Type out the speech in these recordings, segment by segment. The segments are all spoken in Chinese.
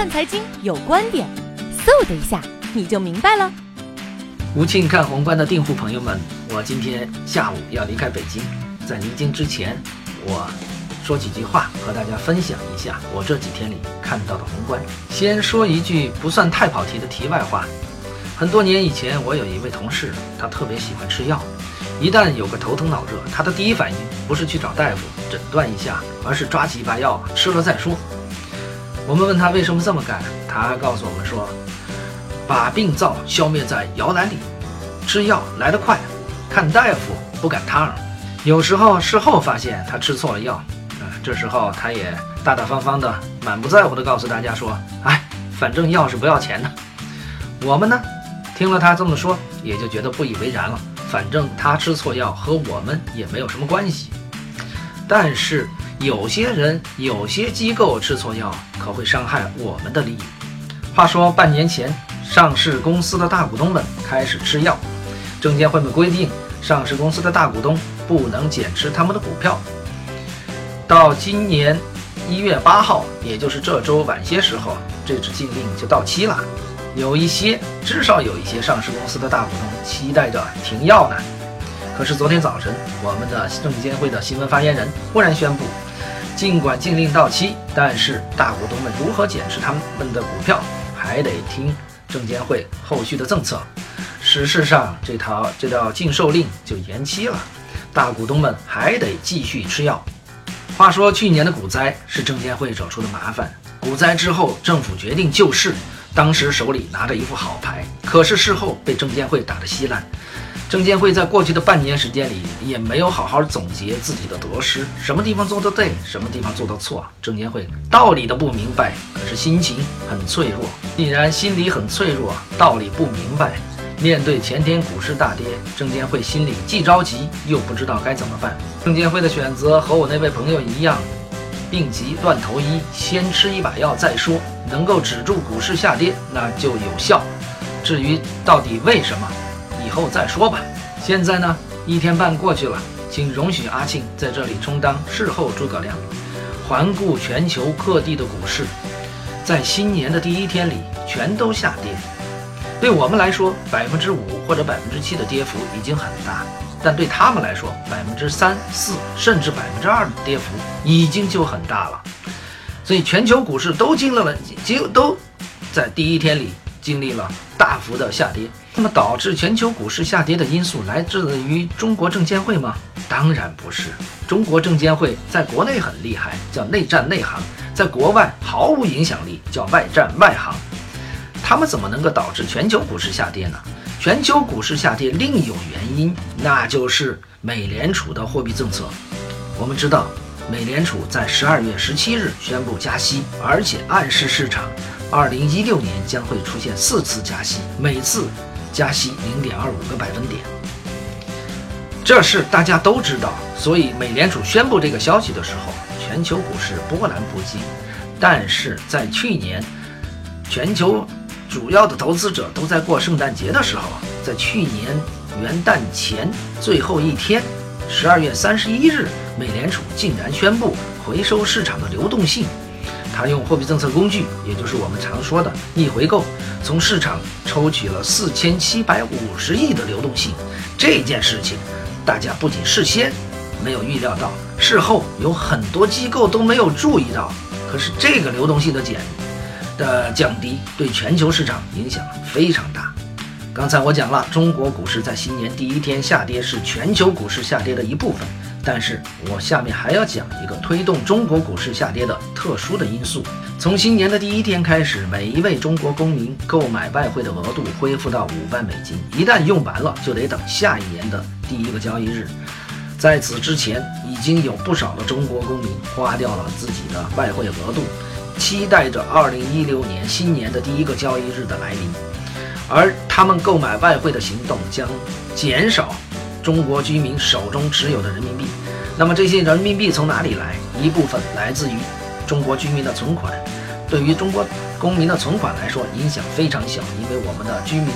看财经有观点，嗖的一下你就明白了。吴庆看宏观的订户朋友们，我今天下午要离开北京，在离京之前，我说几句话和大家分享一下我这几天里看到的宏观。先说一句不算太跑题的题外话，很多年以前，我有一位同事，他特别喜欢吃药，一旦有个头疼脑热，他的第一反应不是去找大夫诊断一下，而是抓起一把药吃了再说。我们问他为什么这么干，他告诉我们说。把病灶消灭在摇篮里，吃药来得快，看大夫不赶趟。有时候事后发现他吃错了药，啊，这时候他也大大方方的、满不在乎的告诉大家说：“哎，反正药是不要钱的。”我们呢，听了他这么说，也就觉得不以为然了。反正他吃错药和我们也没有什么关系。但是有些人、有些机构吃错药，可会伤害我们的利益。话说半年前。上市公司的大股东们开始吃药，证监会们规定，上市公司的大股东不能减持他们的股票。到今年一月八号，也就是这周晚些时候，这纸禁令就到期了。有一些，至少有一些上市公司的大股东期待着停药呢。可是昨天早晨，我们的证监会的新闻发言人忽然宣布，尽管禁令到期，但是大股东们如何减持他们的股票，还得听。证监会后续的政策，事实上，这条这条禁售令就延期了，大股东们还得继续吃药。话说，去年的股灾是证监会惹出的麻烦，股灾之后，政府决定救市，当时手里拿着一副好牌，可是事后被证监会打得稀烂。证监会在过去的半年时间里，也没有好好总结自己的得失，什么地方做得对，什么地方做得错，证监会道理都不明白，可是心情很脆弱。既然心里很脆弱，道理不明白，面对前天股市大跌，证监会心里既着急又不知道该怎么办。证监会的选择和我那位朋友一样，病急乱投医，先吃一把药再说，能够止住股市下跌，那就有效。至于到底为什么？以后再说吧。现在呢，一天半过去了，请容许阿庆在这里充当事后诸葛亮，环顾全球各地的股市，在新年的第一天里全都下跌。对我们来说，百分之五或者百分之七的跌幅已经很大，但对他们来说，百分之三四甚至百分之二的跌幅已经就很大了。所以，全球股市都经历了，就都在第一天里经历了大幅的下跌。那么导致全球股市下跌的因素来自于中国证监会吗？当然不是。中国证监会在国内很厉害，叫内战内行；在国外毫无影响力，叫外战外行。他们怎么能够导致全球股市下跌呢？全球股市下跌另有原因，那就是美联储的货币政策。我们知道，美联储在十二月十七日宣布加息，而且暗示市场，二零一六年将会出现四次加息，每次。加息零点二五个百分点，这事大家都知道。所以美联储宣布这个消息的时候，全球股市波澜不惊。但是在去年，全球主要的投资者都在过圣诞节的时候，在去年元旦前最后一天，十二月三十一日，美联储竟然宣布回收市场的流动性。常用货币政策工具，也就是我们常说的逆回购，从市场抽取了四千七百五十亿的流动性。这件事情，大家不仅事先没有预料到，事后有很多机构都没有注意到。可是这个流动性的减的降低，对全球市场影响非常大。刚才我讲了，中国股市在新年第一天下跌，是全球股市下跌的一部分。但是我下面还要讲一个推动中国股市下跌的特殊的因素。从新年的第一天开始，每一位中国公民购买外汇的额度恢复到五万美金，一旦用完了，就得等下一年的第一个交易日。在此之前，已经有不少的中国公民花掉了自己的外汇额度，期待着二零一六年新年的第一个交易日的来临，而他们购买外汇的行动将减少。中国居民手中持有的人民币，那么这些人民币从哪里来？一部分来自于中国居民的存款。对于中国公民的存款来说，影响非常小，因为我们的居民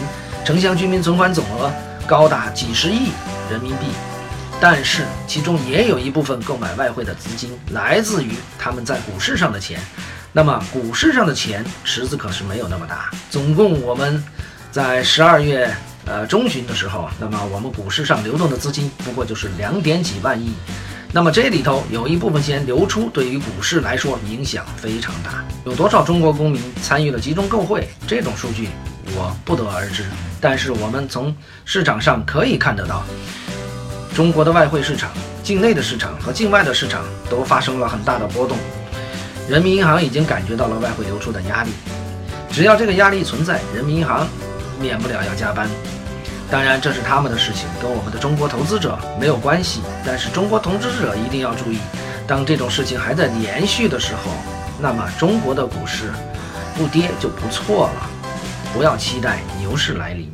城乡居民存款总额高达几十亿人民币。但是其中也有一部分购买外汇的资金来自于他们在股市上的钱，那么股市上的钱池子可是没有那么大，总共我们在十二月呃中旬的时候，那么我们股市上流动的资金不过就是两点几万亿。那么这里头有一部分钱流出，对于股市来说影响非常大。有多少中国公民参与了集中购汇？这种数据我不得而知。但是我们从市场上可以看得到，中国的外汇市场、境内的市场和境外的市场都发生了很大的波动。人民银行已经感觉到了外汇流出的压力。只要这个压力存在，人民银行免不了要加班。当然，这是他们的事情，跟我们的中国投资者没有关系。但是，中国投资者一定要注意，当这种事情还在延续的时候，那么中国的股市不跌就不错了。不要期待牛市来临。